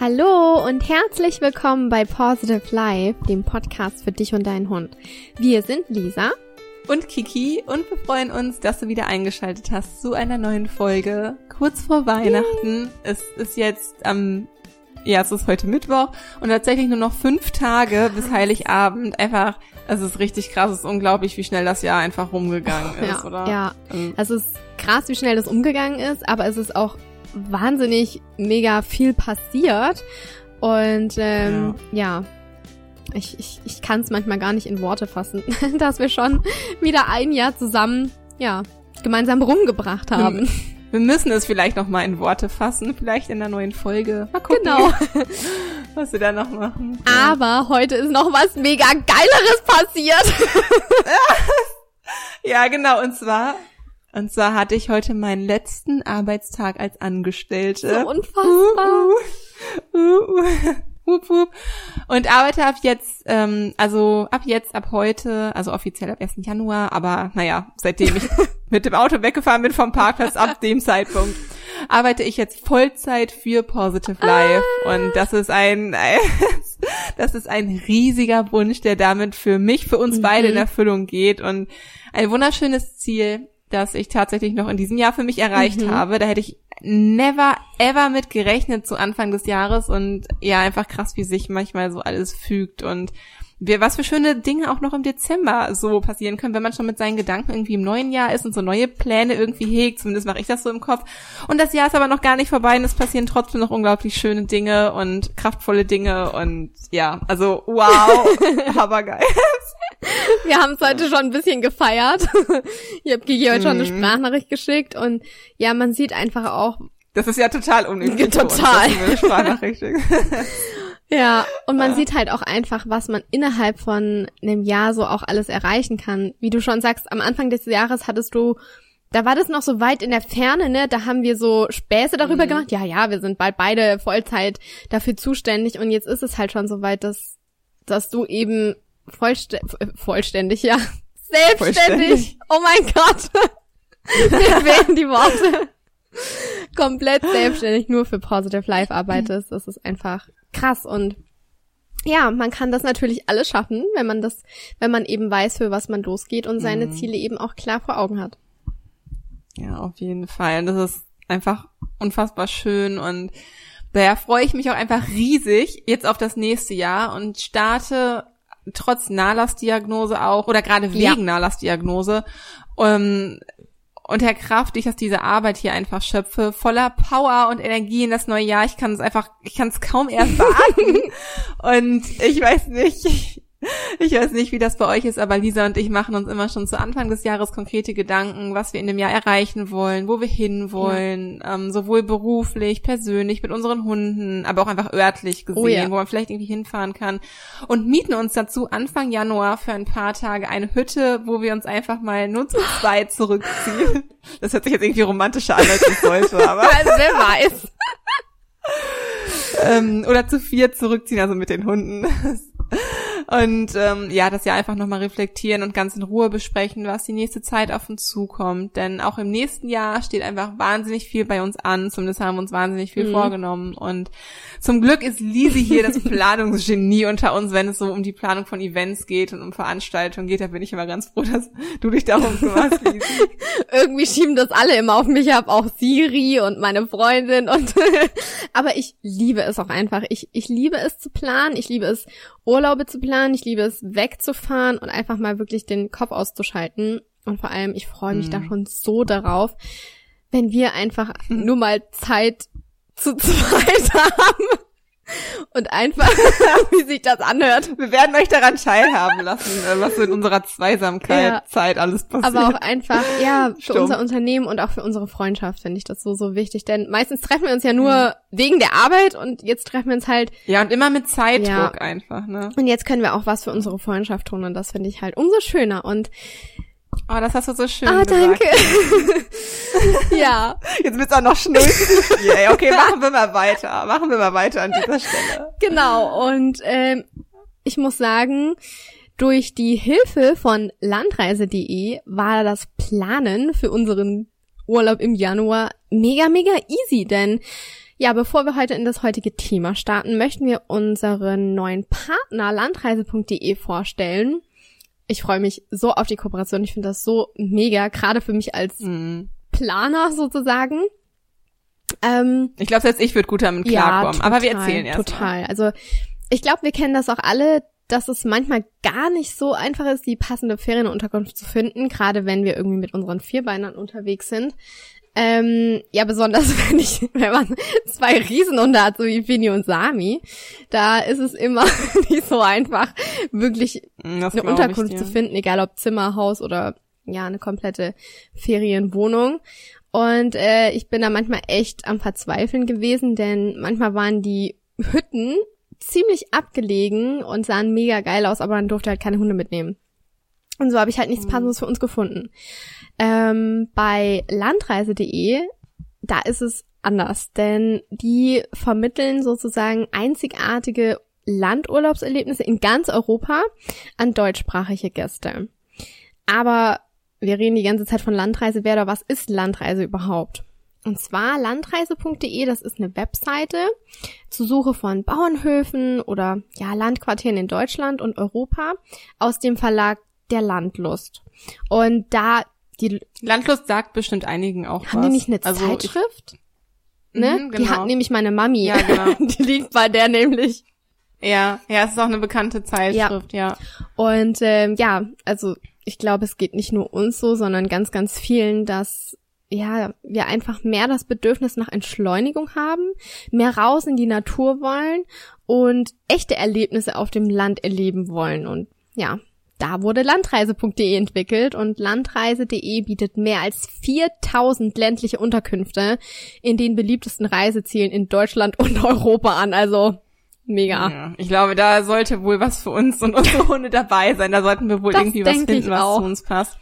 Hallo und herzlich willkommen bei Positive Life, dem Podcast für dich und deinen Hund. Wir sind Lisa und Kiki und wir freuen uns, dass du wieder eingeschaltet hast zu einer neuen Folge. Kurz vor Weihnachten. Yay. Es ist jetzt am, ja, es ist heute Mittwoch und tatsächlich nur noch fünf Tage bis Heiligabend. Einfach, es ist richtig krass, es ist unglaublich, wie schnell das Jahr einfach rumgegangen ist, ja, oder? Ja, ähm, es ist krass, wie schnell das umgegangen ist, aber es ist auch wahnsinnig mega viel passiert. Und ähm, ja. ja. Ich, ich, ich kann es manchmal gar nicht in Worte fassen, dass wir schon wieder ein Jahr zusammen, ja, gemeinsam rumgebracht haben. Wir müssen es vielleicht noch mal in Worte fassen, vielleicht in der neuen Folge. Mal gucken, genau. was wir da noch machen. Aber heute ist noch was mega Geileres passiert. ja, genau. Und zwar und zwar hatte ich heute meinen letzten Arbeitstag als Angestellte. So unfassbar. Uh, uh, uh, und arbeite ab jetzt, ähm, also ab jetzt, ab heute, also offiziell ab 1. Januar, aber naja, seitdem ich mit dem Auto weggefahren bin vom Parkplatz, ab dem Zeitpunkt, arbeite ich jetzt Vollzeit für Positive Life. Ah. Und das ist ein, das ist ein riesiger Wunsch, der damit für mich, für uns beide in mhm. Erfüllung geht und ein wunderschönes Ziel das ich tatsächlich noch in diesem Jahr für mich erreicht mhm. habe. Da hätte ich never ever mit gerechnet zu Anfang des Jahres und ja, einfach krass, wie sich manchmal so alles fügt und wir, was für schöne Dinge auch noch im Dezember so passieren können, wenn man schon mit seinen Gedanken irgendwie im neuen Jahr ist und so neue Pläne irgendwie hegt. Zumindest mache ich das so im Kopf. Und das Jahr ist aber noch gar nicht vorbei und es passieren trotzdem noch unglaublich schöne Dinge und kraftvolle Dinge und ja, also wow, aber geil. Wir haben es heute schon ein bisschen gefeiert. Ich habe Gigi heute schon eine mhm. Sprachnachricht geschickt und ja, man sieht einfach auch. Das ist ja total unüblich. Total. Ja, und man sieht halt auch einfach, was man innerhalb von einem Jahr so auch alles erreichen kann. Wie du schon sagst, am Anfang des Jahres hattest du da war das noch so weit in der Ferne, ne? Da haben wir so Späße darüber mhm. gemacht. Ja, ja, wir sind bald beide Vollzeit dafür zuständig und jetzt ist es halt schon so weit, dass dass du eben vollstä vollständig, ja. Selbstständig. Oh mein Gott. Mir fehlen die Worte. Komplett selbstständig nur für Positive Life arbeitest. Das ist einfach krass und ja, man kann das natürlich alles schaffen, wenn man das, wenn man eben weiß, für was man losgeht und seine mhm. Ziele eben auch klar vor Augen hat. Ja, auf jeden Fall. Das ist einfach unfassbar schön und daher freue ich mich auch einfach riesig jetzt auf das nächste Jahr und starte trotz Nahlas-Diagnose auch oder gerade wegen ja. Nahlas-Diagnose ähm, und Herr Kraft, ich aus dieser Arbeit hier einfach schöpfe, voller Power und Energie in das neue Jahr. Ich kann es einfach, ich kann es kaum erwarten. und ich weiß nicht, ich weiß nicht, wie das bei euch ist, aber Lisa und ich machen uns immer schon zu Anfang des Jahres konkrete Gedanken, was wir in dem Jahr erreichen wollen, wo wir hinwollen, ja. ähm, sowohl beruflich, persönlich, mit unseren Hunden, aber auch einfach örtlich gesehen, oh ja. wo man vielleicht irgendwie hinfahren kann. Und mieten uns dazu Anfang Januar für ein paar Tage eine Hütte, wo wir uns einfach mal nur zu zweit zurückziehen. Das hört sich jetzt irgendwie romantischer an, als ich sollte, aber. Also wer weiß. ähm, oder zu vier zurückziehen, also mit den Hunden. Und ähm, ja, das ja einfach nochmal reflektieren und ganz in Ruhe besprechen, was die nächste Zeit auf uns zukommt. Denn auch im nächsten Jahr steht einfach wahnsinnig viel bei uns an. Zumindest haben wir uns wahnsinnig viel mhm. vorgenommen. Und zum Glück ist Lisi hier das Planungsgenie unter uns, wenn es so um die Planung von Events geht und um Veranstaltungen geht. Da bin ich immer ganz froh, dass du dich darum kümmerst, Lisi. Irgendwie schieben das alle immer auf mich ab, auch Siri und meine Freundin und aber ich liebe es auch einfach. Ich, ich liebe es zu planen. Ich liebe es Urlaube zu planen. Ich liebe es wegzufahren und einfach mal wirklich den Kopf auszuschalten. Und vor allem, ich freue mich mhm. da schon so darauf, wenn wir einfach nur mal Zeit zu zweit haben und einfach, wie sich das anhört. Wir werden euch daran teilhaben lassen, äh, was so in unserer Zweisamkeit ja, Zeit alles passiert. Aber auch einfach, ja, für Stumm. unser Unternehmen und auch für unsere Freundschaft finde ich das so, so wichtig. Denn meistens treffen wir uns ja nur mhm. wegen der Arbeit und jetzt treffen wir uns halt. Ja, und immer mit Zeitdruck ja. einfach, ne? Und jetzt können wir auch was für unsere Freundschaft tun und das finde ich halt umso schöner und Oh, das hast du so schön Ah, gesagt. danke. ja. Jetzt wird's auch noch schnulzig. yeah, okay, machen wir mal weiter. Machen wir mal weiter an dieser Stelle. Genau, und ähm, ich muss sagen, durch die Hilfe von landreise.de war das Planen für unseren Urlaub im Januar mega, mega easy, denn Ja, bevor wir heute in das heutige Thema starten, möchten wir unseren neuen Partner landreise.de vorstellen. Ich freue mich so auf die Kooperation. Ich finde das so mega, gerade für mich als mhm. Planer sozusagen. Ähm, ich glaube, selbst ich würde gut damit klarkommen. Ja, aber wir erzählen erst Total. Mal. Also ich glaube, wir kennen das auch alle, dass es manchmal gar nicht so einfach ist, die passende Ferienunterkunft zu finden, gerade wenn wir irgendwie mit unseren Vierbeinern unterwegs sind. Ähm, ja, besonders wenn ich, wenn man zwei Riesenhunde hat, so wie Fini und Sami, da ist es immer nicht so einfach, wirklich das eine Unterkunft zu finden, egal ob Zimmer, Haus oder ja, eine komplette Ferienwohnung. Und äh, ich bin da manchmal echt am Verzweifeln gewesen, denn manchmal waren die Hütten ziemlich abgelegen und sahen mega geil aus, aber man durfte halt keine Hunde mitnehmen. Und so habe ich halt nichts mhm. Passendes für uns gefunden. Ähm, bei landreise.de, da ist es anders, denn die vermitteln sozusagen einzigartige Landurlaubserlebnisse in ganz Europa an deutschsprachige Gäste. Aber wir reden die ganze Zeit von Landreise. Wer oder was ist Landreise überhaupt? Und zwar landreise.de, das ist eine Webseite zur Suche von Bauernhöfen oder ja, Landquartieren in Deutschland und Europa aus dem Verlag Der Landlust. Und da die Landlust sagt bestimmt einigen auch haben was. die nicht eine also Zeitschrift? Ich, ne? Mhm, genau. Die hat nämlich meine Mami. Ja, genau. die liegt bei der nämlich. Ja, ja, es ist auch eine bekannte Zeitschrift, ja. ja. Und ähm, ja, also ich glaube, es geht nicht nur uns so, sondern ganz, ganz vielen, dass ja, wir einfach mehr das Bedürfnis nach Entschleunigung haben, mehr raus in die Natur wollen und echte Erlebnisse auf dem Land erleben wollen. Und ja, da wurde landreise.de entwickelt und landreise.de bietet mehr als 4000 ländliche Unterkünfte in den beliebtesten Reisezielen in Deutschland und Europa an. Also Mega. Ja, ich glaube, da sollte wohl was für uns und unsere Hunde dabei sein. Da sollten wir wohl das irgendwie was finden, was zu uns passt.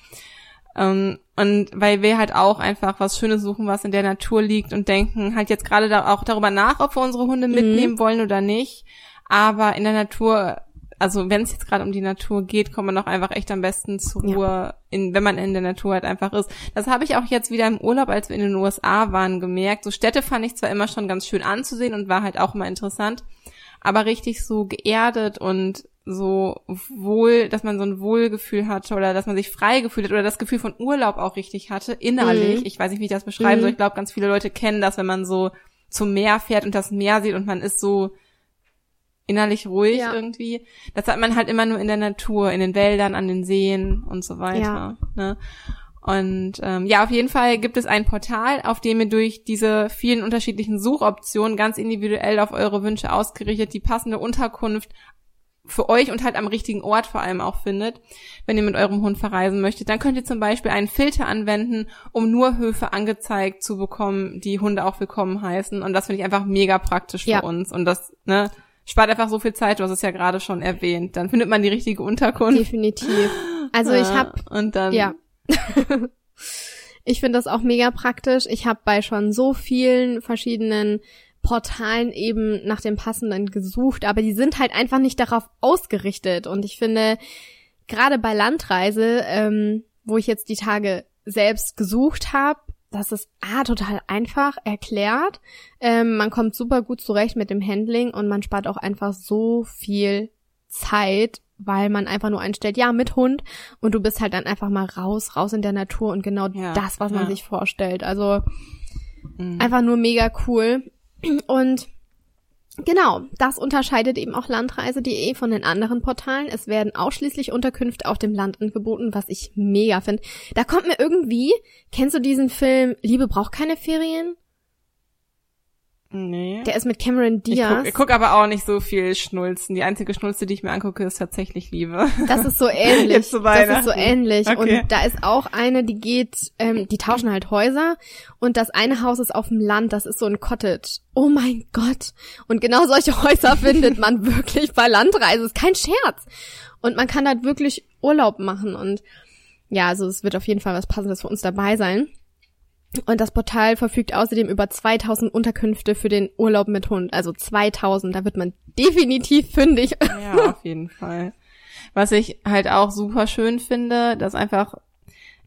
Ähm, und weil wir halt auch einfach was Schönes suchen, was in der Natur liegt und denken halt jetzt gerade da auch darüber nach, ob wir unsere Hunde mhm. mitnehmen wollen oder nicht. Aber in der Natur, also wenn es jetzt gerade um die Natur geht, kommt man auch einfach echt am besten zur Ruhe, ja. in, wenn man in der Natur halt einfach ist. Das habe ich auch jetzt wieder im Urlaub, als wir in den USA waren, gemerkt. So Städte fand ich zwar immer schon ganz schön anzusehen und war halt auch immer interessant aber richtig so geerdet und so wohl, dass man so ein Wohlgefühl hatte oder dass man sich frei gefühlt hat oder das Gefühl von Urlaub auch richtig hatte, innerlich. Mhm. Ich weiß nicht, wie ich das beschreiben mhm. soll. Ich glaube, ganz viele Leute kennen das, wenn man so zum Meer fährt und das Meer sieht und man ist so innerlich ruhig ja. irgendwie. Das hat man halt immer nur in der Natur, in den Wäldern, an den Seen und so weiter. Ja. Ne? Und ähm, ja, auf jeden Fall gibt es ein Portal, auf dem ihr durch diese vielen unterschiedlichen Suchoptionen ganz individuell auf eure Wünsche ausgerichtet die passende Unterkunft für euch und halt am richtigen Ort vor allem auch findet, wenn ihr mit eurem Hund verreisen möchtet. Dann könnt ihr zum Beispiel einen Filter anwenden, um nur Höfe angezeigt zu bekommen, die Hunde auch willkommen heißen. Und das finde ich einfach mega praktisch für ja. uns. Und das, ne, spart einfach so viel Zeit. Du hast es ja gerade schon erwähnt. Dann findet man die richtige Unterkunft. Definitiv. Also ich habe und dann ja ich finde das auch mega praktisch. Ich habe bei schon so vielen verschiedenen Portalen eben nach dem passenden gesucht, aber die sind halt einfach nicht darauf ausgerichtet. Und ich finde, gerade bei Landreise, ähm, wo ich jetzt die Tage selbst gesucht habe, das ist ah, total einfach erklärt. Ähm, man kommt super gut zurecht mit dem Handling und man spart auch einfach so viel Zeit weil man einfach nur einstellt, ja, mit Hund und du bist halt dann einfach mal raus, raus in der Natur und genau ja, das, was man sich vorstellt. Also mhm. einfach nur mega cool. Und genau, das unterscheidet eben auch Landreise.de von den anderen Portalen. Es werden ausschließlich Unterkünfte auf dem Land angeboten, was ich mega finde. Da kommt mir irgendwie, kennst du diesen Film Liebe braucht keine Ferien? Nee. Der ist mit Cameron Diaz. Ich guck, guck aber auch nicht so viel Schnulzen. Die einzige Schnulze, die ich mir angucke, ist tatsächlich Liebe. Das ist so ähnlich. das ist so ähnlich. Okay. Und da ist auch eine, die geht, ähm, die tauschen halt Häuser und das eine Haus ist auf dem Land, das ist so ein Cottage. Oh mein Gott. Und genau solche Häuser findet man wirklich bei Landreise. ist kein Scherz. Und man kann halt wirklich Urlaub machen und ja, also es wird auf jeden Fall was Passendes für uns dabei sein. Und das Portal verfügt außerdem über 2000 Unterkünfte für den Urlaub mit Hund. Also 2000, da wird man definitiv fündig. Ja, auf jeden Fall. Was ich halt auch super schön finde, dass einfach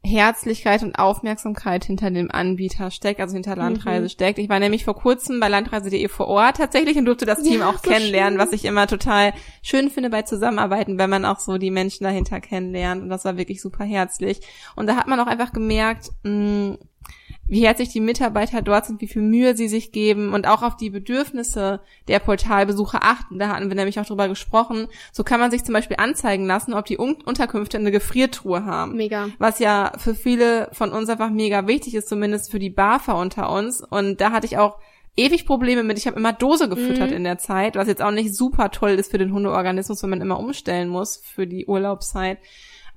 Herzlichkeit und Aufmerksamkeit hinter dem Anbieter steckt, also hinter Landreise mhm. steckt. Ich war nämlich vor kurzem bei landreise.de vor Ort tatsächlich und durfte das Team ja, auch so kennenlernen, schön. was ich immer total schön finde bei Zusammenarbeiten, wenn man auch so die Menschen dahinter kennenlernt. Und das war wirklich super herzlich. Und da hat man auch einfach gemerkt, mh, wie herzlich die Mitarbeiter dort sind, wie viel Mühe sie sich geben und auch auf die Bedürfnisse der Portalbesucher achten. Da hatten wir nämlich auch drüber gesprochen. So kann man sich zum Beispiel anzeigen lassen, ob die Unterkünfte eine Gefriertruhe haben. Mega. Was ja für viele von uns einfach mega wichtig ist, zumindest für die Barfer unter uns. Und da hatte ich auch ewig Probleme mit. Ich habe immer Dose gefüttert mhm. in der Zeit, was jetzt auch nicht super toll ist für den Hundeorganismus, wenn man immer umstellen muss für die Urlaubszeit.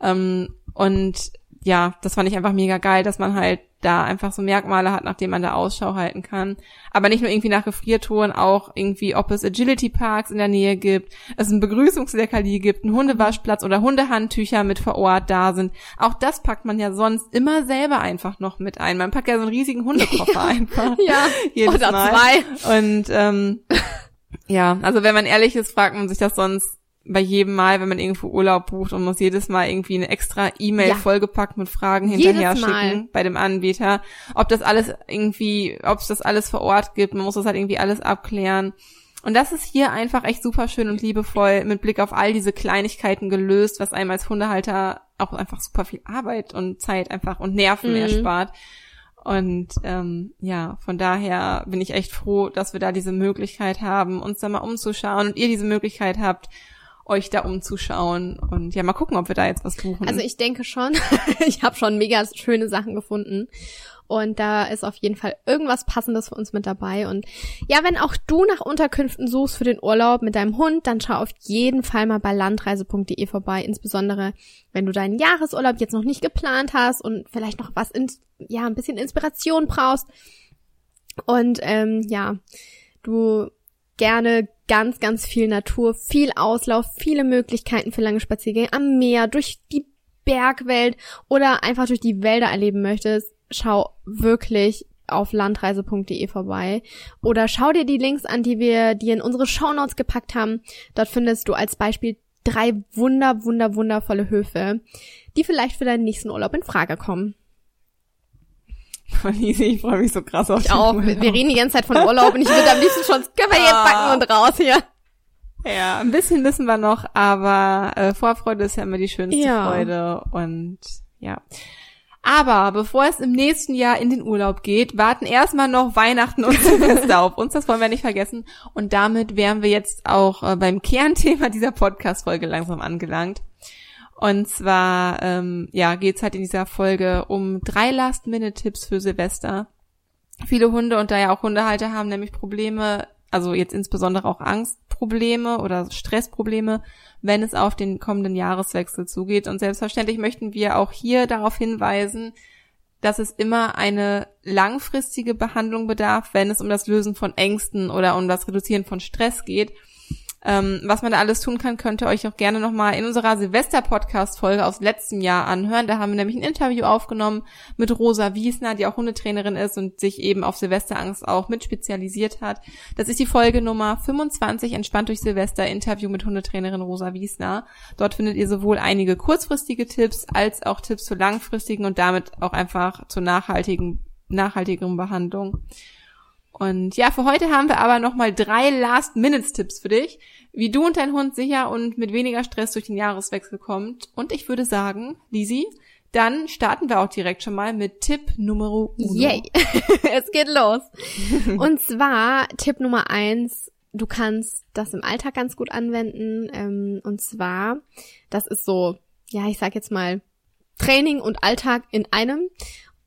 Ähm, und ja, das fand ich einfach mega geil, dass man halt da einfach so Merkmale hat, nach denen man da Ausschau halten kann. Aber nicht nur irgendwie nach Gefriertouren, auch irgendwie, ob es Agility Parks in der Nähe gibt, es ein Begrüßungsleckerli gibt, einen Hundewaschplatz oder Hundehandtücher mit vor Ort da sind. Auch das packt man ja sonst immer selber einfach noch mit ein. Man packt ja so einen riesigen Hundekoffer ja. einfach. Ja, jedes oder Mal. zwei. Und ähm, ja, also wenn man ehrlich ist, fragt man sich das sonst bei jedem Mal, wenn man irgendwo Urlaub bucht und muss jedes Mal irgendwie eine extra E-Mail ja. vollgepackt mit Fragen hinterher schicken bei dem Anbieter, ob das alles irgendwie, ob es das alles vor Ort gibt, man muss das halt irgendwie alles abklären. Und das ist hier einfach echt super schön und liebevoll mit Blick auf all diese Kleinigkeiten gelöst, was einem als Hundehalter auch einfach super viel Arbeit und Zeit einfach und Nerven mhm. erspart. Und ähm, ja, von daher bin ich echt froh, dass wir da diese Möglichkeit haben, uns da mal umzuschauen und ihr diese Möglichkeit habt, euch da umzuschauen und ja, mal gucken, ob wir da jetzt was buchen. Also ich denke schon, ich habe schon mega schöne Sachen gefunden. Und da ist auf jeden Fall irgendwas Passendes für uns mit dabei. Und ja, wenn auch du nach Unterkünften suchst für den Urlaub mit deinem Hund, dann schau auf jeden Fall mal bei landreise.de vorbei. Insbesondere, wenn du deinen Jahresurlaub jetzt noch nicht geplant hast und vielleicht noch was, in, ja, ein bisschen Inspiration brauchst. Und ähm, ja, du gerne ganz, ganz viel Natur, viel Auslauf, viele Möglichkeiten für lange Spaziergänge am Meer, durch die Bergwelt oder einfach durch die Wälder erleben möchtest, schau wirklich auf landreise.de vorbei oder schau dir die Links an, die wir dir in unsere Shownotes gepackt haben. Dort findest du als Beispiel drei wunder, wunder, wundervolle Höfe, die vielleicht für deinen nächsten Urlaub in Frage kommen. Lisi, ich freue mich so krass auf Ich auch. Wir, wir reden die ganze Zeit von Urlaub und ich würde am liebsten schon, können wir jetzt backen und raus hier. Ja, ein bisschen müssen wir noch, aber äh, Vorfreude ist ja immer die schönste ja. Freude und ja. Aber bevor es im nächsten Jahr in den Urlaub geht, warten erstmal noch Weihnachten und Silvester auf uns. Das wollen wir nicht vergessen. Und damit wären wir jetzt auch äh, beim Kernthema dieser Podcast-Folge langsam angelangt. Und zwar, ähm, ja, geht's halt in dieser Folge um drei Last-Minute-Tipps für Silvester. Viele Hunde und da ja auch Hundehalter haben nämlich Probleme, also jetzt insbesondere auch Angstprobleme oder Stressprobleme, wenn es auf den kommenden Jahreswechsel zugeht. Und selbstverständlich möchten wir auch hier darauf hinweisen, dass es immer eine langfristige Behandlung bedarf, wenn es um das Lösen von Ängsten oder um das Reduzieren von Stress geht. Ähm, was man da alles tun kann, könnt ihr euch auch gerne nochmal in unserer Silvester-Podcast-Folge aus letztem Jahr anhören. Da haben wir nämlich ein Interview aufgenommen mit Rosa Wiesner, die auch Hundetrainerin ist und sich eben auf Silvesterangst auch mit spezialisiert hat. Das ist die Folge Nummer 25, Entspannt durch Silvester, Interview mit Hundetrainerin Rosa Wiesner. Dort findet ihr sowohl einige kurzfristige Tipps als auch Tipps zur langfristigen und damit auch einfach zur nachhaltigen, nachhaltigeren Behandlung. Und ja, für heute haben wir aber nochmal drei Last-Minutes-Tipps für dich, wie du und dein Hund sicher und mit weniger Stress durch den Jahreswechsel kommt. Und ich würde sagen, Lisi, dann starten wir auch direkt schon mal mit Tipp Nummer uno. Yay, es geht los. und zwar Tipp Nummer eins, du kannst das im Alltag ganz gut anwenden. Ähm, und zwar, das ist so, ja, ich sag jetzt mal, Training und Alltag in einem.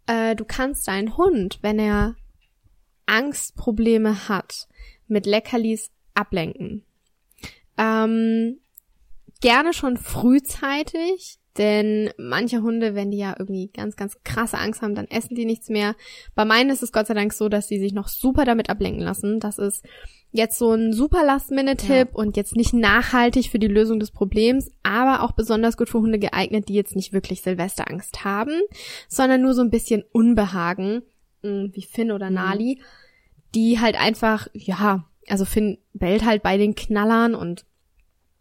Äh, du kannst deinen Hund, wenn er Angstprobleme hat, mit Leckerlis ablenken. Ähm, gerne schon frühzeitig, denn manche Hunde, wenn die ja irgendwie ganz, ganz krasse Angst haben, dann essen die nichts mehr. Bei meinen ist es Gott sei Dank so, dass sie sich noch super damit ablenken lassen. Das ist jetzt so ein super Last-Minute-Tipp ja. und jetzt nicht nachhaltig für die Lösung des Problems, aber auch besonders gut für Hunde geeignet, die jetzt nicht wirklich Silvesterangst haben, sondern nur so ein bisschen Unbehagen hm, wie Finn oder mhm. Nali, die halt einfach, ja, also Finn bellt halt bei den Knallern und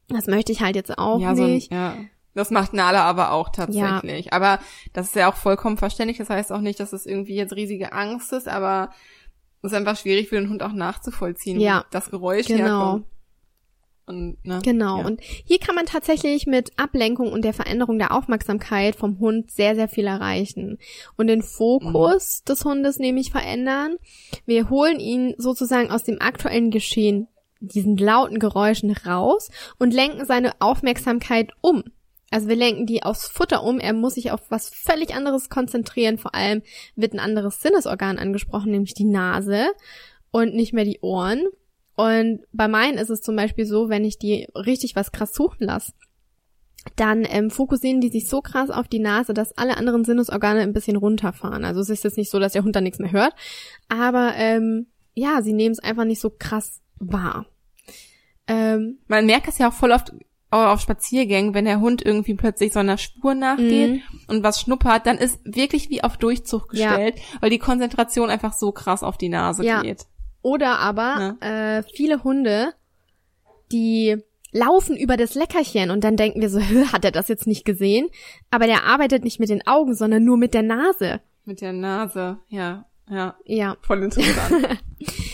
das möchte ich halt jetzt auch ja, nicht. So ein, ja. Das macht Nala aber auch tatsächlich. Ja. Aber das ist ja auch vollkommen verständlich. Das heißt auch nicht, dass es irgendwie jetzt riesige Angst ist, aber es ist einfach schwierig für den Hund auch nachzuvollziehen. Ja. Das Geräusch genau. herkommt. Und, ne? Genau. Ja. Und hier kann man tatsächlich mit Ablenkung und der Veränderung der Aufmerksamkeit vom Hund sehr, sehr viel erreichen. Und den Fokus mhm. des Hundes nämlich verändern. Wir holen ihn sozusagen aus dem aktuellen Geschehen, diesen lauten Geräuschen raus und lenken seine Aufmerksamkeit um. Also wir lenken die aufs Futter um. Er muss sich auf was völlig anderes konzentrieren. Vor allem wird ein anderes Sinnesorgan angesprochen, nämlich die Nase und nicht mehr die Ohren. Und bei meinen ist es zum Beispiel so, wenn ich die richtig was krass suchen lasse, dann ähm, fokussieren die sich so krass auf die Nase, dass alle anderen Sinnesorgane ein bisschen runterfahren. Also es ist jetzt nicht so, dass der Hund da nichts mehr hört, aber ähm, ja, sie nehmen es einfach nicht so krass wahr. Ähm, Man merkt es ja auch voll oft auf Spaziergängen, wenn der Hund irgendwie plötzlich so einer Spur nachgeht mm. und was schnuppert, dann ist wirklich wie auf Durchzug gestellt, ja. weil die Konzentration einfach so krass auf die Nase ja. geht. Oder aber ja. äh, viele Hunde, die laufen über das Leckerchen und dann denken wir so, hat er das jetzt nicht gesehen? Aber der arbeitet nicht mit den Augen, sondern nur mit der Nase. Mit der Nase, ja, ja. Ja. Voll interessant.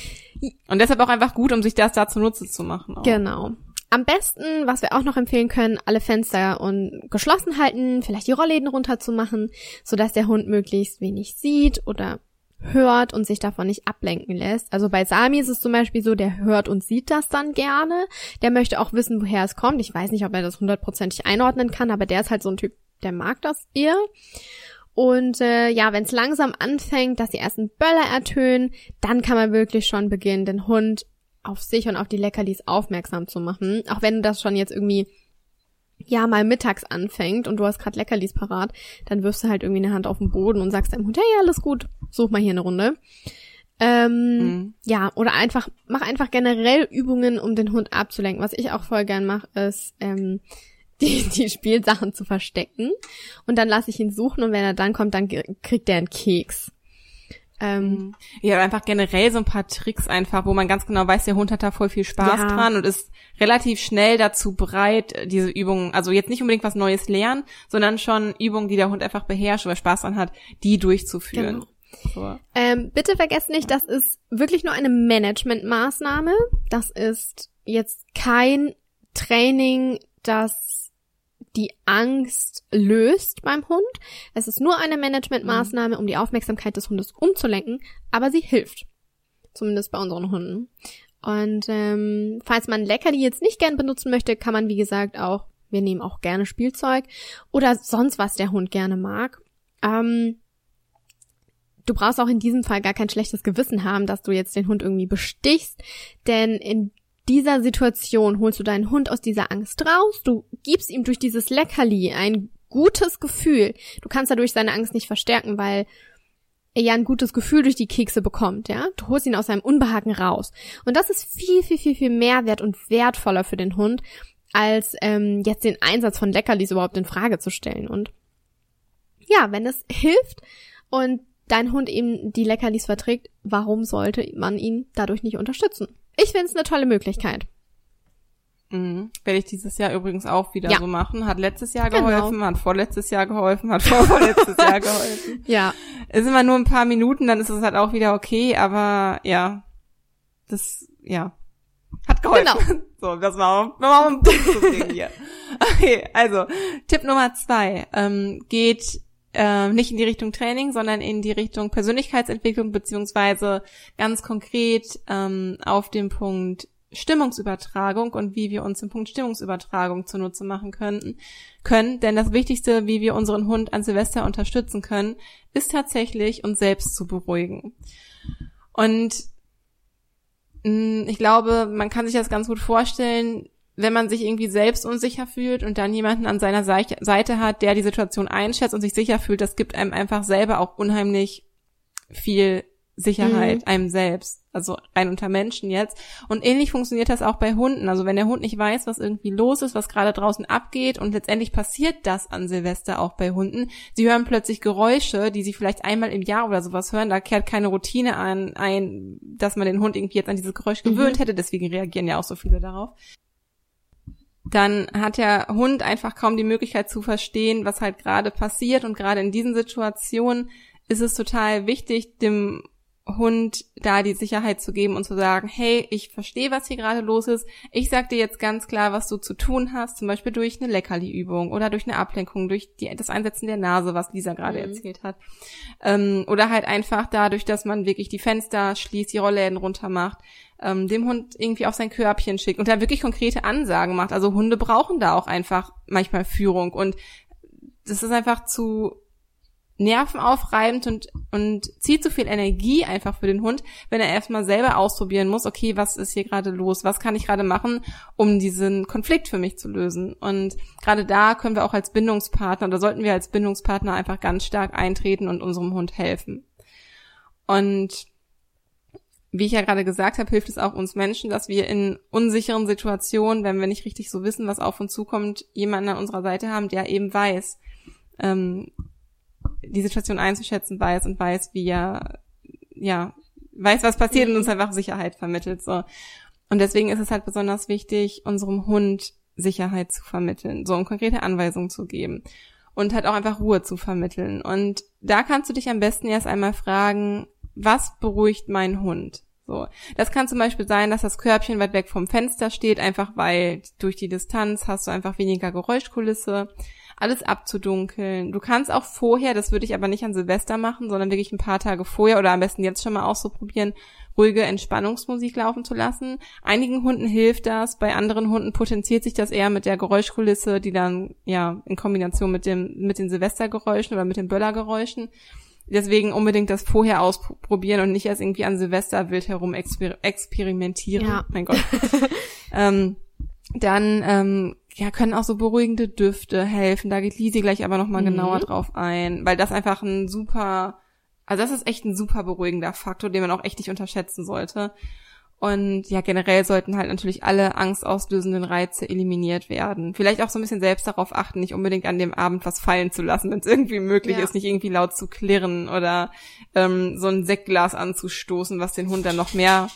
und deshalb auch einfach gut, um sich das da zunutze zu machen. Auch. Genau. Am besten, was wir auch noch empfehlen können, alle Fenster und geschlossen halten, vielleicht die Rollläden runterzumachen, sodass der Hund möglichst wenig sieht oder hört und sich davon nicht ablenken lässt. Also bei Sami ist es zum Beispiel so, der hört und sieht das dann gerne. Der möchte auch wissen, woher es kommt. Ich weiß nicht, ob er das hundertprozentig einordnen kann, aber der ist halt so ein Typ, der mag das eher. Und äh, ja, wenn es langsam anfängt, dass die ersten Böller ertönen, dann kann man wirklich schon beginnen, den Hund auf sich und auf die Leckerlis aufmerksam zu machen. Auch wenn das schon jetzt irgendwie ja mal mittags anfängt und du hast gerade Leckerlis parat, dann wirfst du halt irgendwie eine Hand auf den Boden und sagst deinem Hund, hey, alles gut, such mal hier eine Runde. Ähm, mhm. Ja, oder einfach, mach einfach generell Übungen, um den Hund abzulenken. Was ich auch voll gern mache, ist, ähm, die, die Spielsachen zu verstecken. Und dann lasse ich ihn suchen und wenn er dann kommt, dann kriegt er einen Keks. Ähm, mhm. ja, einfach generell so ein paar Tricks einfach, wo man ganz genau weiß, der Hund hat da voll viel Spaß ja. dran und ist relativ schnell dazu bereit, diese Übungen, also jetzt nicht unbedingt was Neues lernen, sondern schon Übungen, die der Hund einfach beherrscht oder Spaß dran hat, die durchzuführen. Genau. Ähm, bitte vergesst nicht, das ist wirklich nur eine Managementmaßnahme. Das ist jetzt kein Training, das die Angst löst beim Hund. Es ist nur eine Managementmaßnahme, um die Aufmerksamkeit des Hundes umzulenken, aber sie hilft. Zumindest bei unseren Hunden. Und ähm, falls man Leckerli jetzt nicht gern benutzen möchte, kann man wie gesagt auch, wir nehmen auch gerne Spielzeug oder sonst was der Hund gerne mag. Ähm, du brauchst auch in diesem Fall gar kein schlechtes Gewissen haben, dass du jetzt den Hund irgendwie bestichst, denn in dieser Situation holst du deinen Hund aus dieser Angst raus, du gibst ihm durch dieses Leckerli ein gutes Gefühl. Du kannst dadurch seine Angst nicht verstärken, weil er ja ein gutes Gefühl durch die Kekse bekommt, ja. Du holst ihn aus seinem Unbehagen raus. Und das ist viel, viel, viel, viel mehr wert und wertvoller für den Hund, als ähm, jetzt den Einsatz von Leckerlis überhaupt in Frage zu stellen. Und ja, wenn es hilft und dein Hund eben die Leckerlis verträgt, warum sollte man ihn dadurch nicht unterstützen? Ich finde es eine tolle Möglichkeit. Mhm. Werde ich dieses Jahr übrigens auch wieder ja. so machen. Hat letztes Jahr genau. geholfen, hat vorletztes Jahr geholfen, hat vorvorletztes Jahr geholfen. Ja. Ist immer nur ein paar Minuten, dann ist es halt auch wieder okay, aber ja. Das, ja. Hat geholfen. Genau. So, das war, mal ein Punkt zu bringen hier. Okay, also, Tipp Nummer zwei, ähm, geht äh, nicht in die Richtung Training, sondern in die Richtung Persönlichkeitsentwicklung beziehungsweise ganz konkret ähm, auf dem Punkt Stimmungsübertragung und wie wir uns im Punkt Stimmungsübertragung zunutze machen könnten, können. Denn das Wichtigste, wie wir unseren Hund an Silvester unterstützen können, ist tatsächlich uns selbst zu beruhigen. Und mm, ich glaube, man kann sich das ganz gut vorstellen, wenn man sich irgendwie selbst unsicher fühlt und dann jemanden an seiner Seite hat, der die Situation einschätzt und sich sicher fühlt, das gibt einem einfach selber auch unheimlich viel Sicherheit mhm. einem selbst, also rein unter Menschen jetzt. Und ähnlich funktioniert das auch bei Hunden. Also wenn der Hund nicht weiß, was irgendwie los ist, was gerade draußen abgeht und letztendlich passiert das an Silvester auch bei Hunden. Sie hören plötzlich Geräusche, die sie vielleicht einmal im Jahr oder sowas hören. Da kehrt keine Routine an, ein, dass man den Hund irgendwie jetzt an dieses Geräusch gewöhnt mhm. hätte. Deswegen reagieren ja auch so viele darauf dann hat der Hund einfach kaum die Möglichkeit zu verstehen, was halt gerade passiert. Und gerade in diesen Situationen ist es total wichtig, dem Hund da die Sicherheit zu geben und zu sagen, hey, ich verstehe, was hier gerade los ist. Ich sag dir jetzt ganz klar, was du zu tun hast, zum Beispiel durch eine Leckerli-Übung oder durch eine Ablenkung, durch die, das Einsetzen der Nase, was Lisa gerade mhm. erzählt hat. Ähm, oder halt einfach dadurch, dass man wirklich die Fenster schließt, die Rollläden runter macht, ähm, dem Hund irgendwie auf sein Körbchen schickt und da wirklich konkrete Ansagen macht. Also Hunde brauchen da auch einfach manchmal Führung und das ist einfach zu nervenaufreibend und, und zieht so viel Energie einfach für den Hund, wenn er erstmal selber ausprobieren muss, okay, was ist hier gerade los? Was kann ich gerade machen, um diesen Konflikt für mich zu lösen? Und gerade da können wir auch als Bindungspartner, oder sollten wir als Bindungspartner einfach ganz stark eintreten und unserem Hund helfen. Und wie ich ja gerade gesagt habe, hilft es auch uns Menschen, dass wir in unsicheren Situationen, wenn wir nicht richtig so wissen, was auf uns zukommt, jemanden an unserer Seite haben, der eben weiß, ähm, die Situation einzuschätzen weiß und weiß, wie er, ja, weiß, was passiert und uns einfach Sicherheit vermittelt, so. Und deswegen ist es halt besonders wichtig, unserem Hund Sicherheit zu vermitteln, so um konkrete Anweisungen zu geben und halt auch einfach Ruhe zu vermitteln. Und da kannst du dich am besten erst einmal fragen, was beruhigt mein Hund? So. Das kann zum Beispiel sein, dass das Körbchen weit weg vom Fenster steht, einfach weil durch die Distanz hast du einfach weniger Geräuschkulisse alles abzudunkeln. Du kannst auch vorher, das würde ich aber nicht an Silvester machen, sondern wirklich ein paar Tage vorher oder am besten jetzt schon mal auszuprobieren, ruhige Entspannungsmusik laufen zu lassen. Einigen Hunden hilft das, bei anderen Hunden potenziert sich das eher mit der Geräuschkulisse, die dann ja in Kombination mit dem mit den Silvestergeräuschen oder mit den Böllergeräuschen. Deswegen unbedingt das vorher ausprobieren und nicht erst irgendwie an Silvester wild herum exper experimentieren. Ja. Mein Gott. ähm, dann ähm, ja, können auch so beruhigende Düfte helfen. Da geht Lisi gleich aber nochmal mhm. genauer drauf ein, weil das einfach ein super, also das ist echt ein super beruhigender Faktor, den man auch echt nicht unterschätzen sollte. Und ja, generell sollten halt natürlich alle angstauslösenden Reize eliminiert werden. Vielleicht auch so ein bisschen selbst darauf achten, nicht unbedingt an dem Abend was fallen zu lassen, wenn es irgendwie möglich ja. ist, nicht irgendwie laut zu klirren oder ähm, so ein Sektglas anzustoßen, was den Hund dann noch mehr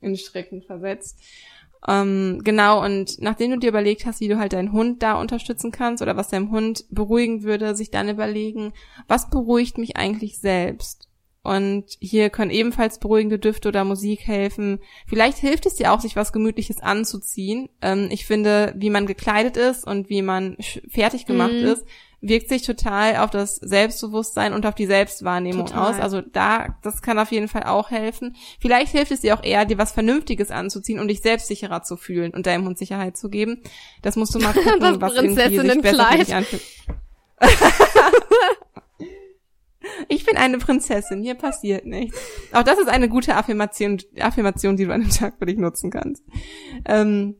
in Strecken versetzt. Ähm, genau, und nachdem du dir überlegt hast, wie du halt deinen Hund da unterstützen kannst oder was deinem Hund beruhigen würde, sich dann überlegen, was beruhigt mich eigentlich selbst? Und hier können ebenfalls beruhigende Düfte oder Musik helfen. Vielleicht hilft es dir auch, sich was Gemütliches anzuziehen. Ähm, ich finde, wie man gekleidet ist und wie man fertig gemacht mhm. ist, wirkt sich total auf das Selbstbewusstsein und auf die Selbstwahrnehmung total. aus. Also da, das kann auf jeden Fall auch helfen. Vielleicht hilft es dir auch eher, dir was Vernünftiges anzuziehen und dich selbstsicherer zu fühlen und deinem Hund Sicherheit zu geben. Das musst du mal gucken, das was irgendwie sich besser für dich anfühlt. Ich bin eine Prinzessin, hier passiert nichts. Auch das ist eine gute Affirmation, Affirmation, die du an einem Tag für dich nutzen kannst. Ähm,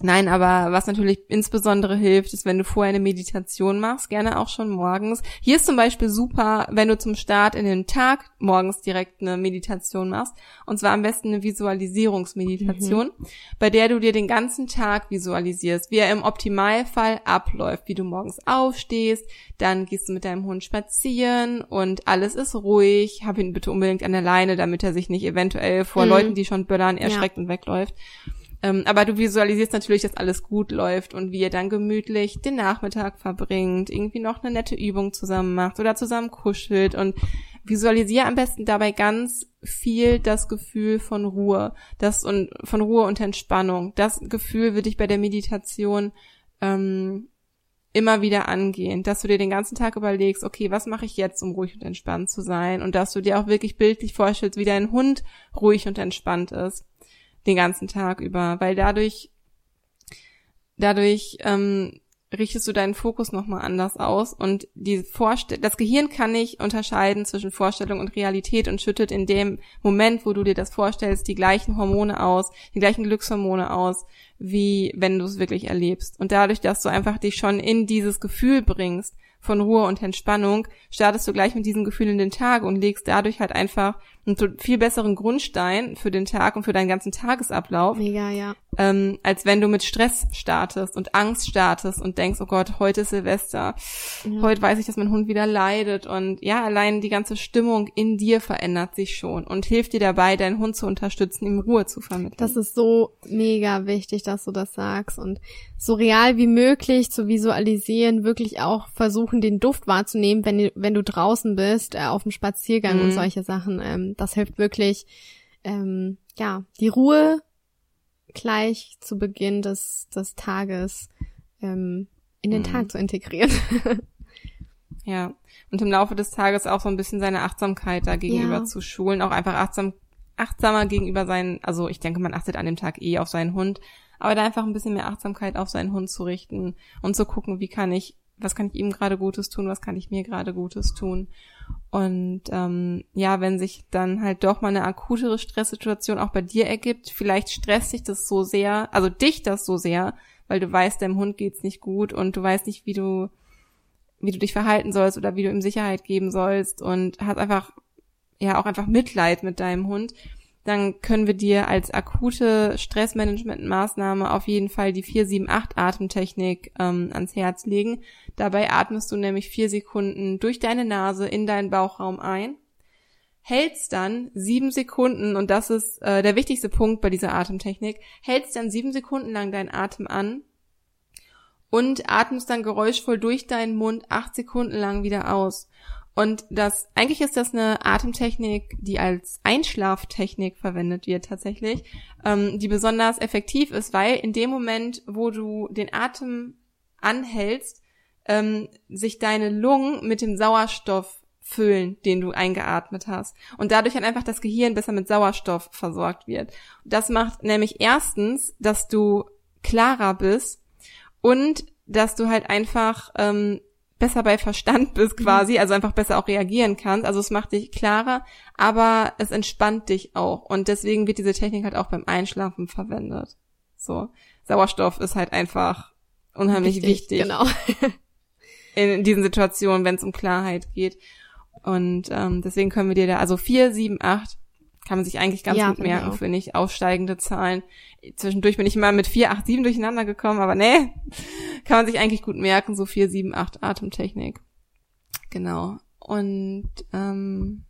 Nein, aber was natürlich insbesondere hilft, ist, wenn du vorher eine Meditation machst, gerne auch schon morgens. Hier ist zum Beispiel super, wenn du zum Start in den Tag morgens direkt eine Meditation machst. Und zwar am besten eine Visualisierungsmeditation, mhm. bei der du dir den ganzen Tag visualisierst, wie er im Optimalfall abläuft, wie du morgens aufstehst, dann gehst du mit deinem Hund spazieren und alles ist ruhig. Hab ihn bitte unbedingt an der Leine, damit er sich nicht eventuell vor mhm. Leuten, die schon böllern, erschreckt ja. und wegläuft. Ähm, aber du visualisierst natürlich, dass alles gut läuft und wie ihr dann gemütlich den Nachmittag verbringt, irgendwie noch eine nette Übung zusammen macht oder zusammen kuschelt und visualisiere am besten dabei ganz viel das Gefühl von Ruhe, das und von Ruhe und Entspannung. Das Gefühl würde ich bei der Meditation ähm, immer wieder angehen, dass du dir den ganzen Tag überlegst, okay, was mache ich jetzt, um ruhig und entspannt zu sein und dass du dir auch wirklich bildlich vorstellst, wie dein Hund ruhig und entspannt ist den ganzen Tag über, weil dadurch, dadurch ähm, richtest du deinen Fokus nochmal anders aus und die Vorstell das Gehirn kann nicht unterscheiden zwischen Vorstellung und Realität und schüttet in dem Moment, wo du dir das vorstellst, die gleichen Hormone aus, die gleichen Glückshormone aus, wie wenn du es wirklich erlebst. Und dadurch, dass du einfach dich schon in dieses Gefühl bringst, von Ruhe und Entspannung, startest du gleich mit diesem Gefühl in den Tag und legst dadurch halt einfach einen viel besseren Grundstein für den Tag und für deinen ganzen Tagesablauf. Mega, ja. Ähm, als wenn du mit Stress startest und Angst startest und denkst, oh Gott, heute ist Silvester. Ja. Heute weiß ich, dass mein Hund wieder leidet. Und ja, allein die ganze Stimmung in dir verändert sich schon und hilft dir dabei, deinen Hund zu unterstützen, ihm Ruhe zu vermitteln. Das ist so mega wichtig, dass du das sagst. Und so real wie möglich zu visualisieren, wirklich auch versuchen, den Duft wahrzunehmen, wenn, wenn du draußen bist, äh, auf dem Spaziergang mhm. und solche Sachen. Ähm, das hilft wirklich, ähm, ja, die Ruhe gleich zu Beginn des, des Tages ähm, in den mhm. Tag zu integrieren. ja, und im Laufe des Tages auch so ein bisschen seine Achtsamkeit da gegenüber ja. zu schulen, auch einfach achtsam, achtsamer gegenüber seinen, also ich denke, man achtet an dem Tag eh auf seinen Hund, aber da einfach ein bisschen mehr Achtsamkeit auf seinen Hund zu richten und zu gucken, wie kann ich, was kann ich ihm gerade Gutes tun, was kann ich mir gerade Gutes tun. Und ähm, ja, wenn sich dann halt doch mal eine akutere Stresssituation auch bei dir ergibt, vielleicht stresst dich das so sehr, also dich das so sehr, weil du weißt, deinem Hund geht's nicht gut und du weißt nicht, wie du wie du dich verhalten sollst oder wie du ihm Sicherheit geben sollst und hast einfach ja auch einfach Mitleid mit deinem Hund, dann können wir dir als akute Stressmanagement-Maßnahme auf jeden Fall die 4-7-8-Atemtechnik ähm, ans Herz legen. Dabei atmest du nämlich vier Sekunden durch deine Nase in deinen Bauchraum ein, hältst dann sieben Sekunden, und das ist äh, der wichtigste Punkt bei dieser Atemtechnik, hältst dann sieben Sekunden lang deinen Atem an und atmest dann geräuschvoll durch deinen Mund acht Sekunden lang wieder aus. Und das, eigentlich ist das eine Atemtechnik, die als Einschlaftechnik verwendet wird tatsächlich, ähm, die besonders effektiv ist, weil in dem Moment, wo du den Atem anhältst, ähm, sich deine Lungen mit dem Sauerstoff füllen, den du eingeatmet hast. Und dadurch dann einfach das Gehirn besser mit Sauerstoff versorgt wird. Das macht nämlich erstens, dass du klarer bist und dass du halt einfach ähm, besser bei Verstand bist mhm. quasi, also einfach besser auch reagieren kannst. Also es macht dich klarer, aber es entspannt dich auch. Und deswegen wird diese Technik halt auch beim Einschlafen verwendet. So. Sauerstoff ist halt einfach unheimlich wichtig. wichtig genau. in diesen Situationen, wenn es um Klarheit geht. Und ähm, deswegen können wir dir da, also vier, sieben, acht kann man sich eigentlich ganz ja, gut merken für nicht aufsteigende Zahlen. Zwischendurch bin ich immer mit 4, 8, 7 durcheinander gekommen, aber nee, kann man sich eigentlich gut merken, so 4, 7, 8 Atemtechnik. Genau. Und ähm,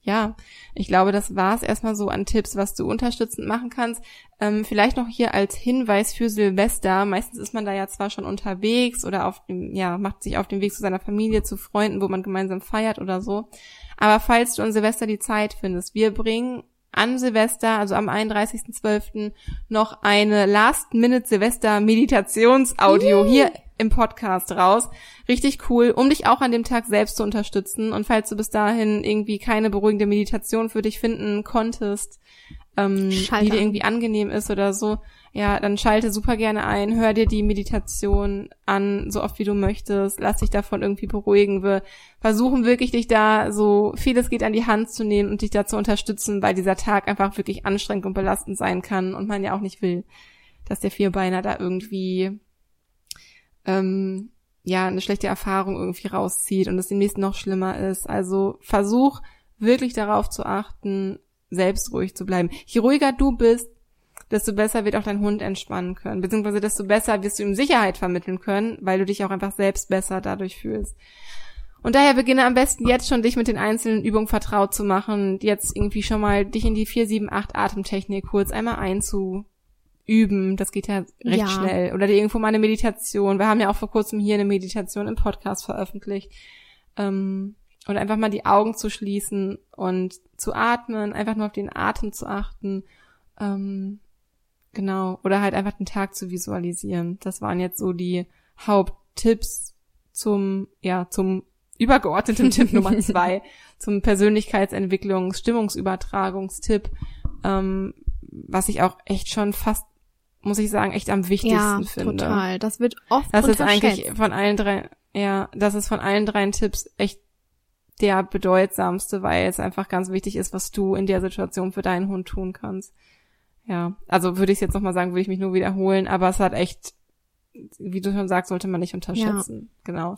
ja, ich glaube, das war es erstmal so an Tipps, was du unterstützend machen kannst. Ähm, vielleicht noch hier als Hinweis für Silvester. Meistens ist man da ja zwar schon unterwegs oder auf dem, ja, macht sich auf dem Weg zu seiner Familie, zu Freunden, wo man gemeinsam feiert oder so. Aber falls du an Silvester die Zeit findest, wir bringen an Silvester, also am 31.12. noch eine Last-Minute-Silvester-Meditationsaudio hier im Podcast raus. Richtig cool, um dich auch an dem Tag selbst zu unterstützen. Und falls du bis dahin irgendwie keine beruhigende Meditation für dich finden konntest, ähm, die dir irgendwie angenehm ist oder so, ja, dann schalte super gerne ein, hör dir die Meditation an, so oft wie du möchtest, lass dich davon irgendwie beruhigen. Wir versuchen wirklich dich da so vieles geht an die Hand zu nehmen und dich da zu unterstützen, weil dieser Tag einfach wirklich anstrengend und belastend sein kann und man ja auch nicht will, dass der Vierbeiner da irgendwie ähm, ja eine schlechte Erfahrung irgendwie rauszieht und es demnächst noch schlimmer ist. Also versuch wirklich darauf zu achten, selbst ruhig zu bleiben. Je ruhiger du bist, desto besser wird auch dein Hund entspannen können, beziehungsweise desto besser wirst du ihm Sicherheit vermitteln können, weil du dich auch einfach selbst besser dadurch fühlst. Und daher beginne am besten jetzt schon dich mit den einzelnen Übungen vertraut zu machen, jetzt irgendwie schon mal dich in die 4, 7, 8 Atemtechnik kurz einmal einzuüben. Das geht ja recht ja. schnell. Oder dir irgendwo mal eine Meditation. Wir haben ja auch vor kurzem hier eine Meditation im Podcast veröffentlicht. Ähm, oder einfach mal die Augen zu schließen und zu atmen, einfach nur auf den Atem zu achten. Ähm, Genau. Oder halt einfach den Tag zu visualisieren. Das waren jetzt so die Haupttipps zum, ja, zum übergeordneten Tipp Nummer zwei, zum Persönlichkeitsentwicklungs-, Stimmungsübertragungstipp, ähm, was ich auch echt schon fast, muss ich sagen, echt am wichtigsten ja, finde. total. Das wird oft Das ist eigentlich von allen drei, ja, das ist von allen dreien Tipps echt der bedeutsamste, weil es einfach ganz wichtig ist, was du in der Situation für deinen Hund tun kannst. Ja, also würde ich jetzt nochmal sagen, würde ich mich nur wiederholen, aber es hat echt wie du schon sagst, sollte man nicht unterschätzen. Ja. Genau.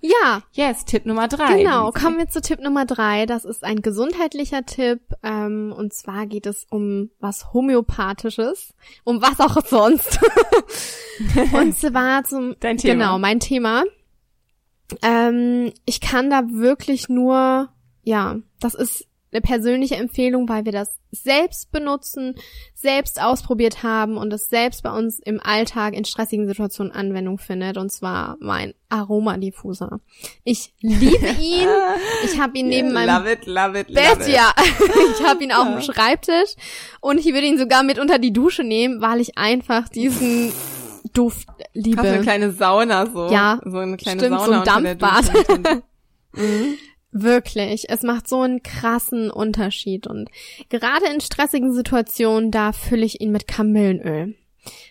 Ja. Yes, Tipp Nummer drei. Genau, kommen wir zu Tipp Nummer drei. Das ist ein gesundheitlicher Tipp. Ähm, und zwar geht es um was Homöopathisches. Um was auch sonst. und zwar zum, Dein Thema. genau, mein Thema. Ähm, ich kann da wirklich nur, ja, das ist eine persönliche Empfehlung, weil wir das selbst benutzen, selbst ausprobiert haben und es selbst bei uns im Alltag in stressigen Situationen Anwendung findet, und zwar mein Aromadiffuser. Ich liebe ihn. Ich habe ihn neben yeah, meinem love it, love it, Bett, love it. ja. Ich habe ihn auf dem Schreibtisch und ich würde ihn sogar mit unter die Dusche nehmen, weil ich einfach diesen Duft liebe. Hast eine kleine Sauna so? Ja, so eine kleine stimmt, Sauna so ein Dampfbad. Mhm. Wirklich, es macht so einen krassen Unterschied und gerade in stressigen Situationen, da fülle ich ihn mit Kamillenöl.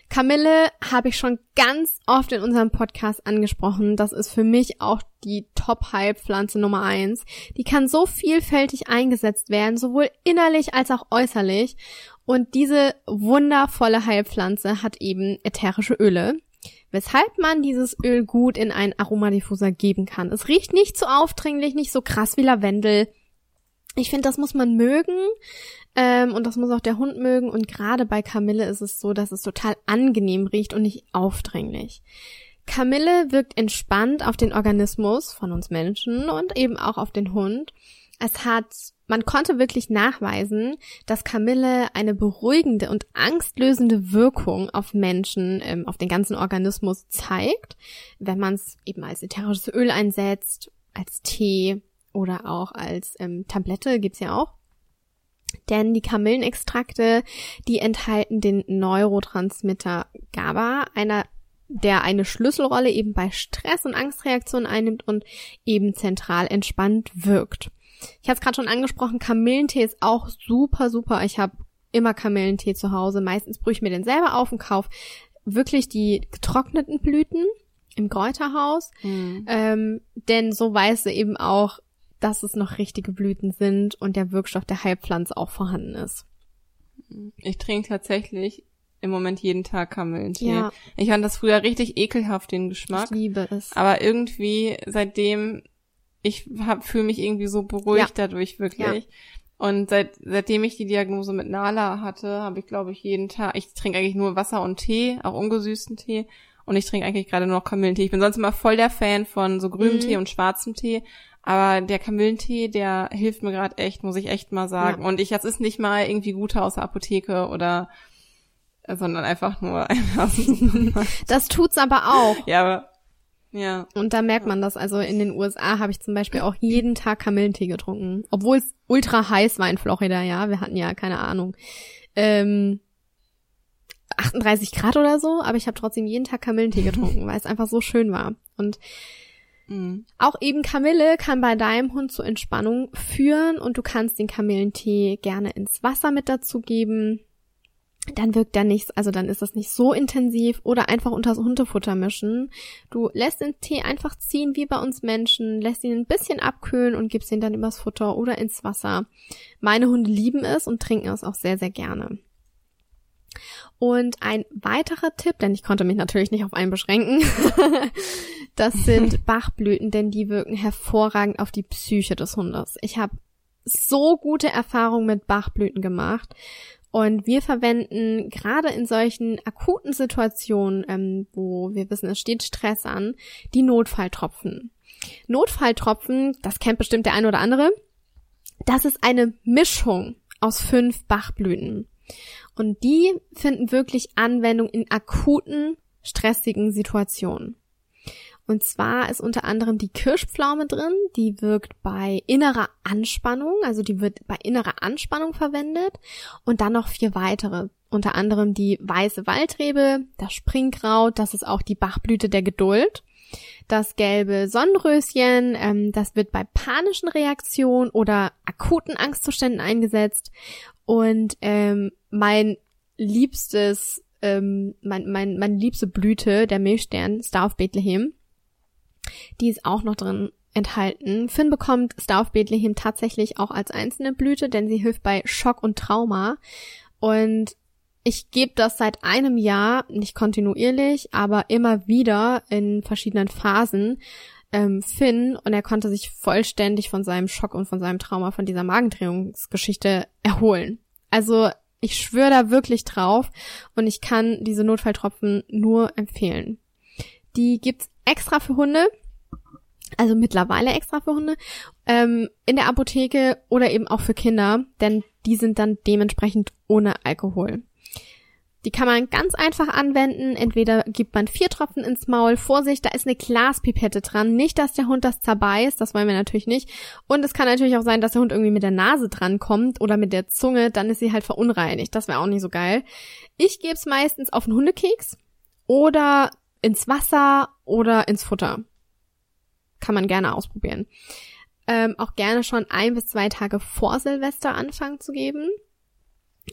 Kamille habe ich schon ganz oft in unserem Podcast angesprochen. Das ist für mich auch die Top-Heilpflanze Nummer eins. Die kann so vielfältig eingesetzt werden, sowohl innerlich als auch äußerlich. Und diese wundervolle Heilpflanze hat eben ätherische Öle weshalb man dieses Öl gut in einen Aromadiffuser geben kann. Es riecht nicht so aufdringlich, nicht so krass wie Lavendel. Ich finde, das muss man mögen ähm, und das muss auch der Hund mögen. Und gerade bei Kamille ist es so, dass es total angenehm riecht und nicht aufdringlich. Kamille wirkt entspannt auf den Organismus von uns Menschen und eben auch auf den Hund. Es hat man konnte wirklich nachweisen, dass Kamille eine beruhigende und angstlösende Wirkung auf Menschen, ähm, auf den ganzen Organismus zeigt, wenn man es eben als ätherisches Öl einsetzt, als Tee oder auch als ähm, Tablette gibt's ja auch. Denn die Kamillenextrakte, die enthalten den Neurotransmitter GABA, einer der eine Schlüsselrolle eben bei Stress und Angstreaktionen einnimmt und eben zentral entspannt wirkt. Ich hatte es gerade schon angesprochen, Kamillentee ist auch super, super. Ich habe immer Kamillentee zu Hause. Meistens brühe ich mir den selber auf und kaufe wirklich die getrockneten Blüten im Kräuterhaus. Mhm. Ähm, denn so weiß sie eben auch, dass es noch richtige Blüten sind und der Wirkstoff der Heilpflanze auch vorhanden ist. Ich trinke tatsächlich im Moment jeden Tag Kamillentee. Ja. Ich fand das früher richtig ekelhaft, den Geschmack. Ich liebe es. Aber irgendwie, seitdem ich fühle mich irgendwie so beruhigt ja. dadurch wirklich. Ja. Und seit, seitdem ich die Diagnose mit Nala hatte, habe ich, glaube ich, jeden Tag, ich trinke eigentlich nur Wasser und Tee, auch ungesüßten Tee. Und ich trinke eigentlich gerade nur noch Kamillentee. Ich bin sonst immer voll der Fan von so grünem mhm. Tee und schwarzem Tee. Aber der Kamillentee, der hilft mir gerade echt, muss ich echt mal sagen. Ja. Und ich, das ist nicht mal irgendwie guter aus der Apotheke oder sondern einfach nur einfach Das tut's aber auch. Ja, aber ja. Und da merkt man das. Also in den USA habe ich zum Beispiel auch jeden Tag Kamillentee getrunken. Obwohl es ultra heiß war in Florida, ja. Wir hatten ja keine Ahnung. Ähm, 38 Grad oder so, aber ich habe trotzdem jeden Tag Kamillentee getrunken, weil es einfach so schön war. Und mhm. auch eben Kamille kann bei deinem Hund zur Entspannung führen und du kannst den Kamillentee gerne ins Wasser mit dazugeben dann wirkt er nicht, also dann ist das nicht so intensiv oder einfach unter das Hundefutter mischen. Du lässt den Tee einfach ziehen wie bei uns Menschen, lässt ihn ein bisschen abkühlen und gibst ihn dann übers Futter oder ins Wasser. Meine Hunde lieben es und trinken es auch sehr, sehr gerne. Und ein weiterer Tipp, denn ich konnte mich natürlich nicht auf einen beschränken, das sind Bachblüten, denn die wirken hervorragend auf die Psyche des Hundes. Ich habe so gute Erfahrungen mit Bachblüten gemacht und wir verwenden gerade in solchen akuten Situationen, ähm, wo wir wissen, es steht Stress an, die Notfalltropfen. Notfalltropfen, das kennt bestimmt der eine oder andere, das ist eine Mischung aus fünf Bachblüten. Und die finden wirklich Anwendung in akuten, stressigen Situationen. Und zwar ist unter anderem die Kirschpflaume drin, die wirkt bei innerer Anspannung, also die wird bei innerer Anspannung verwendet. Und dann noch vier weitere, unter anderem die weiße Waldrebe, das Springkraut, das ist auch die Bachblüte der Geduld. Das gelbe Sonnenröschen, ähm, das wird bei panischen Reaktionen oder akuten Angstzuständen eingesetzt. Und ähm, mein liebstes, ähm, mein, mein, meine liebste Blüte, der Milchstern, Star of Bethlehem, die ist auch noch drin enthalten. Finn bekommt Star of Bethlehem tatsächlich auch als einzelne Blüte, denn sie hilft bei Schock und Trauma. Und Ich gebe das seit einem Jahr, nicht kontinuierlich, aber immer wieder in verschiedenen Phasen ähm, Finn und er konnte sich vollständig von seinem Schock und von seinem Trauma von dieser Magendrehungsgeschichte erholen. Also ich schwöre da wirklich drauf und ich kann diese Notfalltropfen nur empfehlen. Die gibt's extra für Hunde, also mittlerweile extra für Hunde, ähm, in der Apotheke oder eben auch für Kinder, denn die sind dann dementsprechend ohne Alkohol. Die kann man ganz einfach anwenden. Entweder gibt man vier Tropfen ins Maul. Vorsicht, da ist eine Glaspipette dran. Nicht, dass der Hund das zerbeißt. Das wollen wir natürlich nicht. Und es kann natürlich auch sein, dass der Hund irgendwie mit der Nase dran kommt oder mit der Zunge. Dann ist sie halt verunreinigt. Das wäre auch nicht so geil. Ich gebe es meistens auf einen Hundekeks oder ins Wasser oder ins Futter. Kann man gerne ausprobieren. Ähm, auch gerne schon ein bis zwei Tage vor Silvester anfangen zu geben.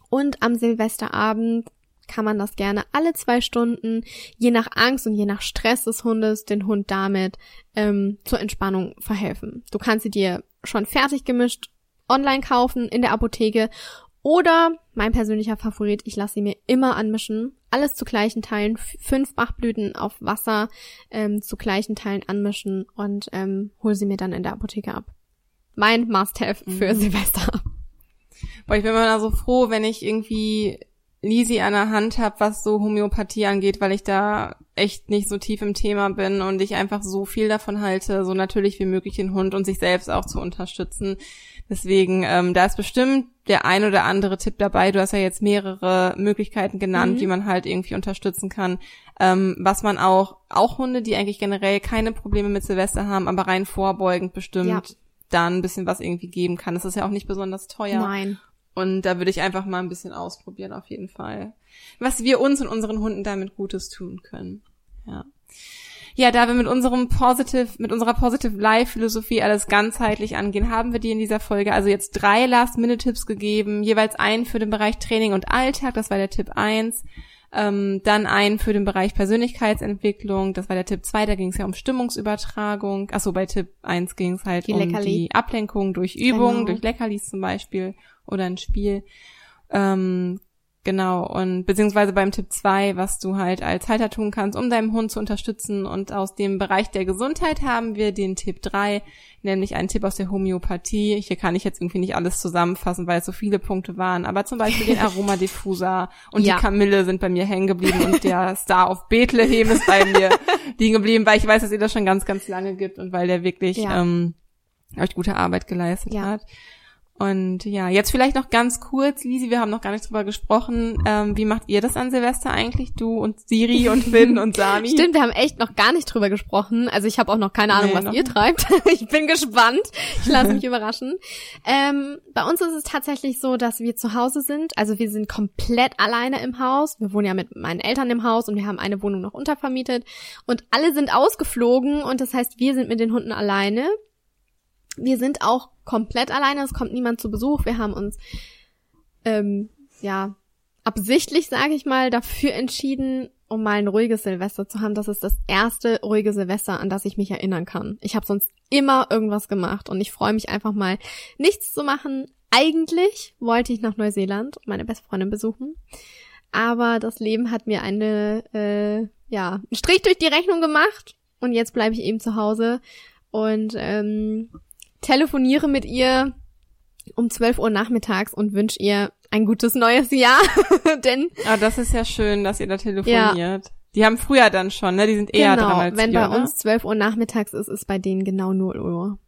Und am Silvesterabend kann man das gerne alle zwei Stunden, je nach Angst und je nach Stress des Hundes, den Hund damit ähm, zur Entspannung verhelfen. Du kannst sie dir schon fertig gemischt online kaufen in der Apotheke oder mein persönlicher Favorit, ich lasse sie mir immer anmischen. Alles zu gleichen Teilen, fünf Bachblüten auf Wasser ähm, zu gleichen Teilen anmischen und ähm, hol sie mir dann in der Apotheke ab. Mein Must-Have für mhm. Silvester. Boah, ich bin immer so froh, wenn ich irgendwie Lisi an der Hand habe, was so Homöopathie angeht, weil ich da echt nicht so tief im Thema bin und ich einfach so viel davon halte, so natürlich wie möglich den Hund und sich selbst auch zu unterstützen. Deswegen, ähm, da ist bestimmt der ein oder andere Tipp dabei. Du hast ja jetzt mehrere Möglichkeiten genannt, mhm. wie man halt irgendwie unterstützen kann. Ähm, was man auch, auch Hunde, die eigentlich generell keine Probleme mit Silvester haben, aber rein vorbeugend bestimmt ja. dann ein bisschen was irgendwie geben kann. Das ist ja auch nicht besonders teuer. Nein. Und da würde ich einfach mal ein bisschen ausprobieren, auf jeden Fall. Was wir uns und unseren Hunden damit Gutes tun können. Ja. Ja, da wir mit unserem Positive, mit unserer Positive Life Philosophie alles ganzheitlich angehen, haben wir dir in dieser Folge also jetzt drei Last-Minute-Tipps gegeben, jeweils einen für den Bereich Training und Alltag, das war der Tipp eins ähm, dann einen für den Bereich Persönlichkeitsentwicklung, das war der Tipp 2, da ging es ja um Stimmungsübertragung. Achso, bei Tipp 1 ging es halt die um Leckerli. die Ablenkung durch Übungen, genau. durch Leckerlis zum Beispiel oder ein Spiel. Ähm, Genau, und beziehungsweise beim Tipp 2, was du halt als Halter tun kannst, um deinem Hund zu unterstützen. Und aus dem Bereich der Gesundheit haben wir den Tipp 3, nämlich einen Tipp aus der Homöopathie. Hier kann ich jetzt irgendwie nicht alles zusammenfassen, weil es so viele Punkte waren. Aber zum Beispiel den Aromadiffuser und ja. die Kamille sind bei mir hängen geblieben und der Star of Bethlehem ist bei mir liegen geblieben, weil ich weiß, dass ihr das schon ganz, ganz lange gibt und weil der wirklich ja. ähm, euch gute Arbeit geleistet ja. hat. Und ja, jetzt vielleicht noch ganz kurz, Lisi, wir haben noch gar nicht drüber gesprochen. Ähm, wie macht ihr das an Silvester eigentlich? Du und Siri und Finn und Sami? Stimmt, wir haben echt noch gar nicht drüber gesprochen. Also ich habe auch noch keine Ahnung, nee, was ihr treibt. ich bin gespannt. Ich lasse mich überraschen. Ähm, bei uns ist es tatsächlich so, dass wir zu Hause sind. Also wir sind komplett alleine im Haus. Wir wohnen ja mit meinen Eltern im Haus und wir haben eine Wohnung noch untervermietet. Und alle sind ausgeflogen und das heißt, wir sind mit den Hunden alleine. Wir sind auch komplett alleine, es kommt niemand zu Besuch. Wir haben uns ähm, ja absichtlich, sage ich mal, dafür entschieden, um mal ein ruhiges Silvester zu haben. Das ist das erste ruhige Silvester, an das ich mich erinnern kann. Ich habe sonst immer irgendwas gemacht und ich freue mich einfach mal, nichts zu machen. Eigentlich wollte ich nach Neuseeland meine beste Freundin besuchen, aber das Leben hat mir eine äh, ja einen Strich durch die Rechnung gemacht und jetzt bleibe ich eben zu Hause und ähm, telefoniere mit ihr um 12 Uhr nachmittags und wünsche ihr ein gutes neues Jahr. Denn. Ah, das ist ja schön, dass ihr da telefoniert. Ja. Die haben früher dann schon, ne? Die sind eher genau, dran als wenn wir, bei uns 12 Uhr nachmittags ist, ist bei denen genau 0 Uhr.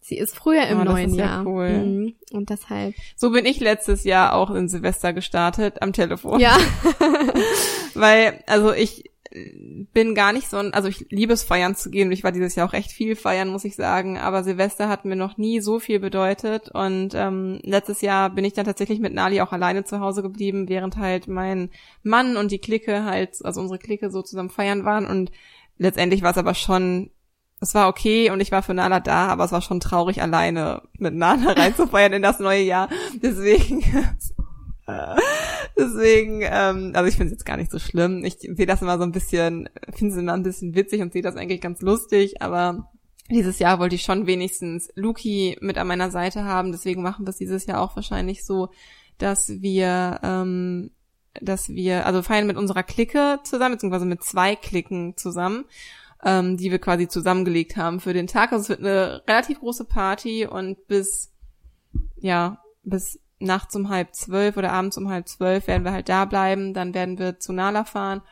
Sie ist früher im oh, neuen Jahr. Ja cool. Mhm. Und deshalb. So bin ich letztes Jahr auch in Silvester gestartet am Telefon. Ja. Weil, also ich, bin gar nicht so ein, also ich liebe es feiern zu gehen. Und ich war dieses Jahr auch echt viel feiern, muss ich sagen, aber Silvester hat mir noch nie so viel bedeutet. Und ähm, letztes Jahr bin ich dann tatsächlich mit Nali auch alleine zu Hause geblieben, während halt mein Mann und die Clique halt, also unsere Clique so zusammen feiern waren. Und letztendlich war es aber schon es war okay und ich war für Nala da, aber es war schon traurig, alleine mit Nala reinzufeiern in das neue Jahr. Deswegen Deswegen, ähm, also ich finde es jetzt gar nicht so schlimm. Ich sehe das immer so ein bisschen, finde es immer ein bisschen witzig und sehe das eigentlich ganz lustig, aber dieses Jahr wollte ich schon wenigstens Luki mit an meiner Seite haben. Deswegen machen wir es dieses Jahr auch wahrscheinlich so, dass wir ähm, dass wir, also feiern mit unserer Clique zusammen, beziehungsweise mit zwei Klicken zusammen, ähm, die wir quasi zusammengelegt haben für den Tag. Also es wird eine relativ große Party und bis, ja, bis nachts um halb zwölf oder abends um halb zwölf werden wir halt da bleiben. Dann werden wir zu Nala fahren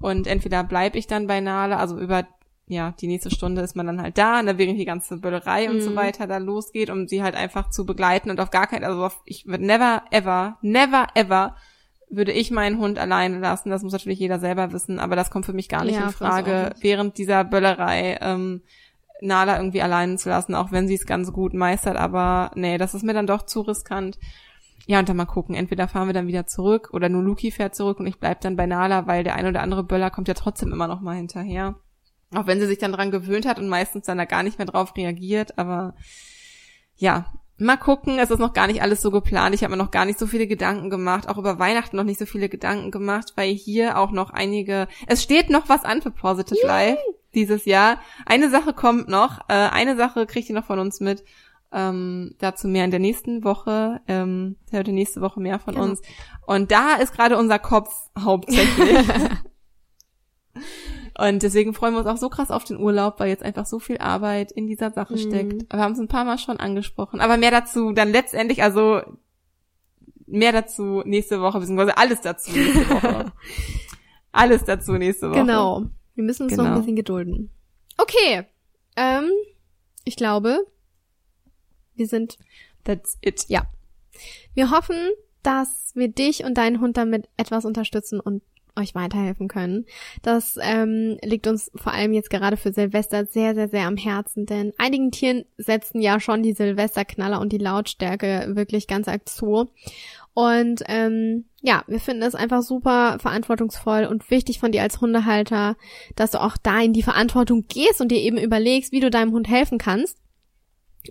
und entweder bleibe ich dann bei Nala, also über ja, die nächste Stunde ist man dann halt da, ne, während die ganze Böllerei und so Mhm. weiter da losgeht, um sie halt einfach zu begleiten und auf gar keinen, also auf, ich würde never ever, never ever würde ich meinen Hund alleine lassen. Das muss natürlich jeder selber wissen, aber das kommt für mich gar nicht Ja, in Frage, nicht. während dieser Böllerei ähm, Nala irgendwie alleine zu lassen, auch wenn sie es ganz gut meistert, aber nee, das ist mir dann doch zu riskant. Ja, und dann mal gucken. Entweder fahren wir dann wieder zurück oder nur Luki fährt zurück und ich bleib dann bei Nala, weil der ein oder andere Böller kommt ja trotzdem immer noch mal hinterher. Auch wenn sie sich dann dran gewöhnt hat und meistens dann da gar nicht mehr drauf reagiert, aber ja, mal gucken. Es ist noch gar nicht alles so geplant. Ich habe mir noch gar nicht so viele Gedanken gemacht, auch über Weihnachten noch nicht so viele Gedanken gemacht, weil hier auch noch einige, es steht noch was an für Positive Life dieses Jahr. Eine Sache kommt noch, äh, eine Sache kriegt ihr noch von uns mit. Ähm, dazu mehr in der nächsten Woche. Ähm, hört ihr nächste Woche mehr von Genau. uns. Und da ist gerade unser Kopf hauptsächlich. Und deswegen freuen wir uns auch so krass auf den Urlaub, weil jetzt einfach so viel Arbeit in dieser Sache Mhm. steckt. Aber wir haben es ein paar Mal schon angesprochen. Aber mehr dazu dann letztendlich, also mehr dazu nächste Woche, beziehungsweise alles dazu nächste Woche. alles dazu nächste Woche. Genau. Wir müssen uns noch Genau. ein bisschen gedulden. Okay. Ähm, ich glaube, wir sind That's it. Ja. Wir hoffen, dass wir dich und deinen Hund damit etwas unterstützen und euch weiterhelfen können. Das ähm, liegt uns vor allem jetzt gerade für Silvester sehr, sehr, sehr am Herzen, denn einigen Tieren setzen ja schon die Silvesterknaller und die Lautstärke wirklich ganz arg zu. Und ähm, ja, wir finden es einfach super verantwortungsvoll und wichtig von dir als Hundehalter, dass du auch da in die Verantwortung gehst und dir eben überlegst, wie du deinem Hund helfen kannst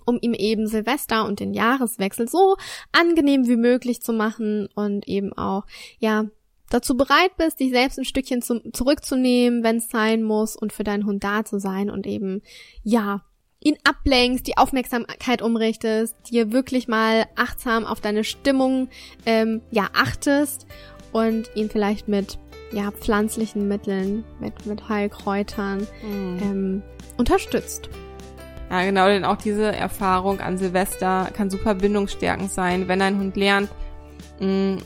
um ihm eben Silvester und den Jahreswechsel so angenehm wie möglich zu machen und eben auch, ja, dazu bereit bist, dich selbst ein Stückchen zum, zurückzunehmen, wenn es sein muss und für deinen Hund da zu sein und eben, ja, ihn ablenkst, die Aufmerksamkeit umrichtest, dir wirklich mal achtsam auf deine Stimmung, ähm, ja, achtest und ihn vielleicht mit, ja, pflanzlichen Mitteln, mit, mit Heilkräutern, Mhm. ähm, unterstützt. Ja, genau, denn auch diese Erfahrung an Silvester kann super bindungsstärkend sein, wenn ein Hund lernt, mh,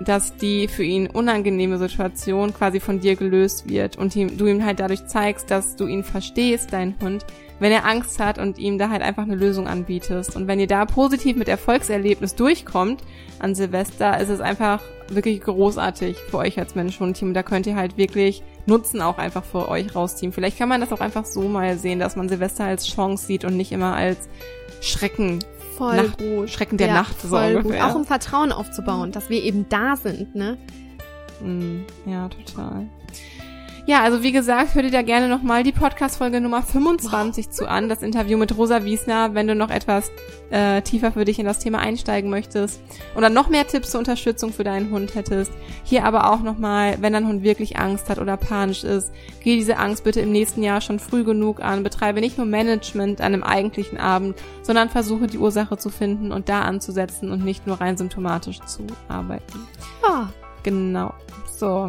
dass die für ihn unangenehme Situation quasi von dir gelöst wird und du ihm halt dadurch zeigst, dass du ihn verstehst, deinen Hund, wenn er Angst hat und ihm da halt einfach eine Lösung anbietest. Und wenn ihr da positiv mit Erfolgserlebnis durchkommt an Silvester, ist es einfach wirklich großartig für euch als Mensch-Hund-Team. Da könnt ihr halt wirklich Nutzen auch einfach für euch rausziehen. Vielleicht kann man das auch einfach so mal sehen, dass man Silvester als Chance sieht und nicht immer als Schrecken, Voll Nacht- gut. Schrecken der ja, Nacht so voll gut. Auch um Vertrauen aufzubauen, dass wir eben da sind, ne? Mm, Ja, total. Ja, also wie gesagt, hör dir da gerne nochmal die Podcast-Folge Nummer 25 zu an, das Interview mit Rosa Wiesner, wenn du noch etwas äh, tiefer für dich in das Thema einsteigen möchtest oder noch mehr Tipps zur Unterstützung für deinen Hund hättest. Hier aber auch nochmal, wenn dein Hund wirklich Angst hat oder panisch ist, geh diese Angst bitte im nächsten Jahr schon früh genug an, betreibe nicht nur Management an einem eigentlichen Abend, sondern versuche die Ursache zu finden und da anzusetzen und nicht nur rein symptomatisch zu arbeiten. Ja, Genau. So.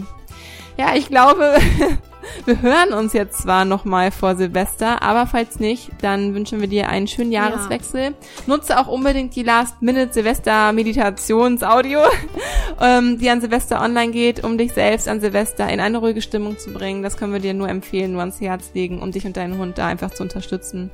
Ja, ich glaube, wir hören uns jetzt zwar nochmal vor Silvester, aber falls nicht, dann wünschen wir dir einen schönen Ja. Jahreswechsel. Nutze auch unbedingt die Last-Minute-Silvester-Meditationsaudio, ähm, die an Silvester online geht, um dich selbst an Silvester in eine ruhige Stimmung zu bringen. Das können wir dir nur empfehlen, nur ans Herz legen, um dich und deinen Hund da einfach zu unterstützen.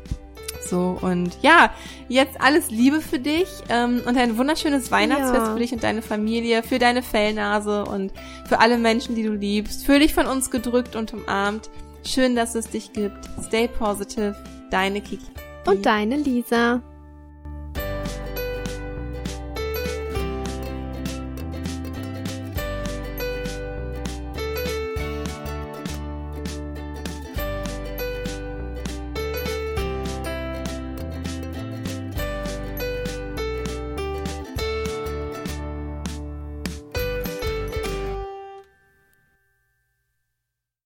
So, und ja, jetzt alles Liebe für dich ähm, und ein wunderschönes Weihnachtsfest Ja. für dich und deine Familie, für deine Fellnase und für alle Menschen, die du liebst. Fühl dich von uns gedrückt und umarmt. Schön, dass es dich gibt. Stay positive. Deine Kiki. und deine Lisa.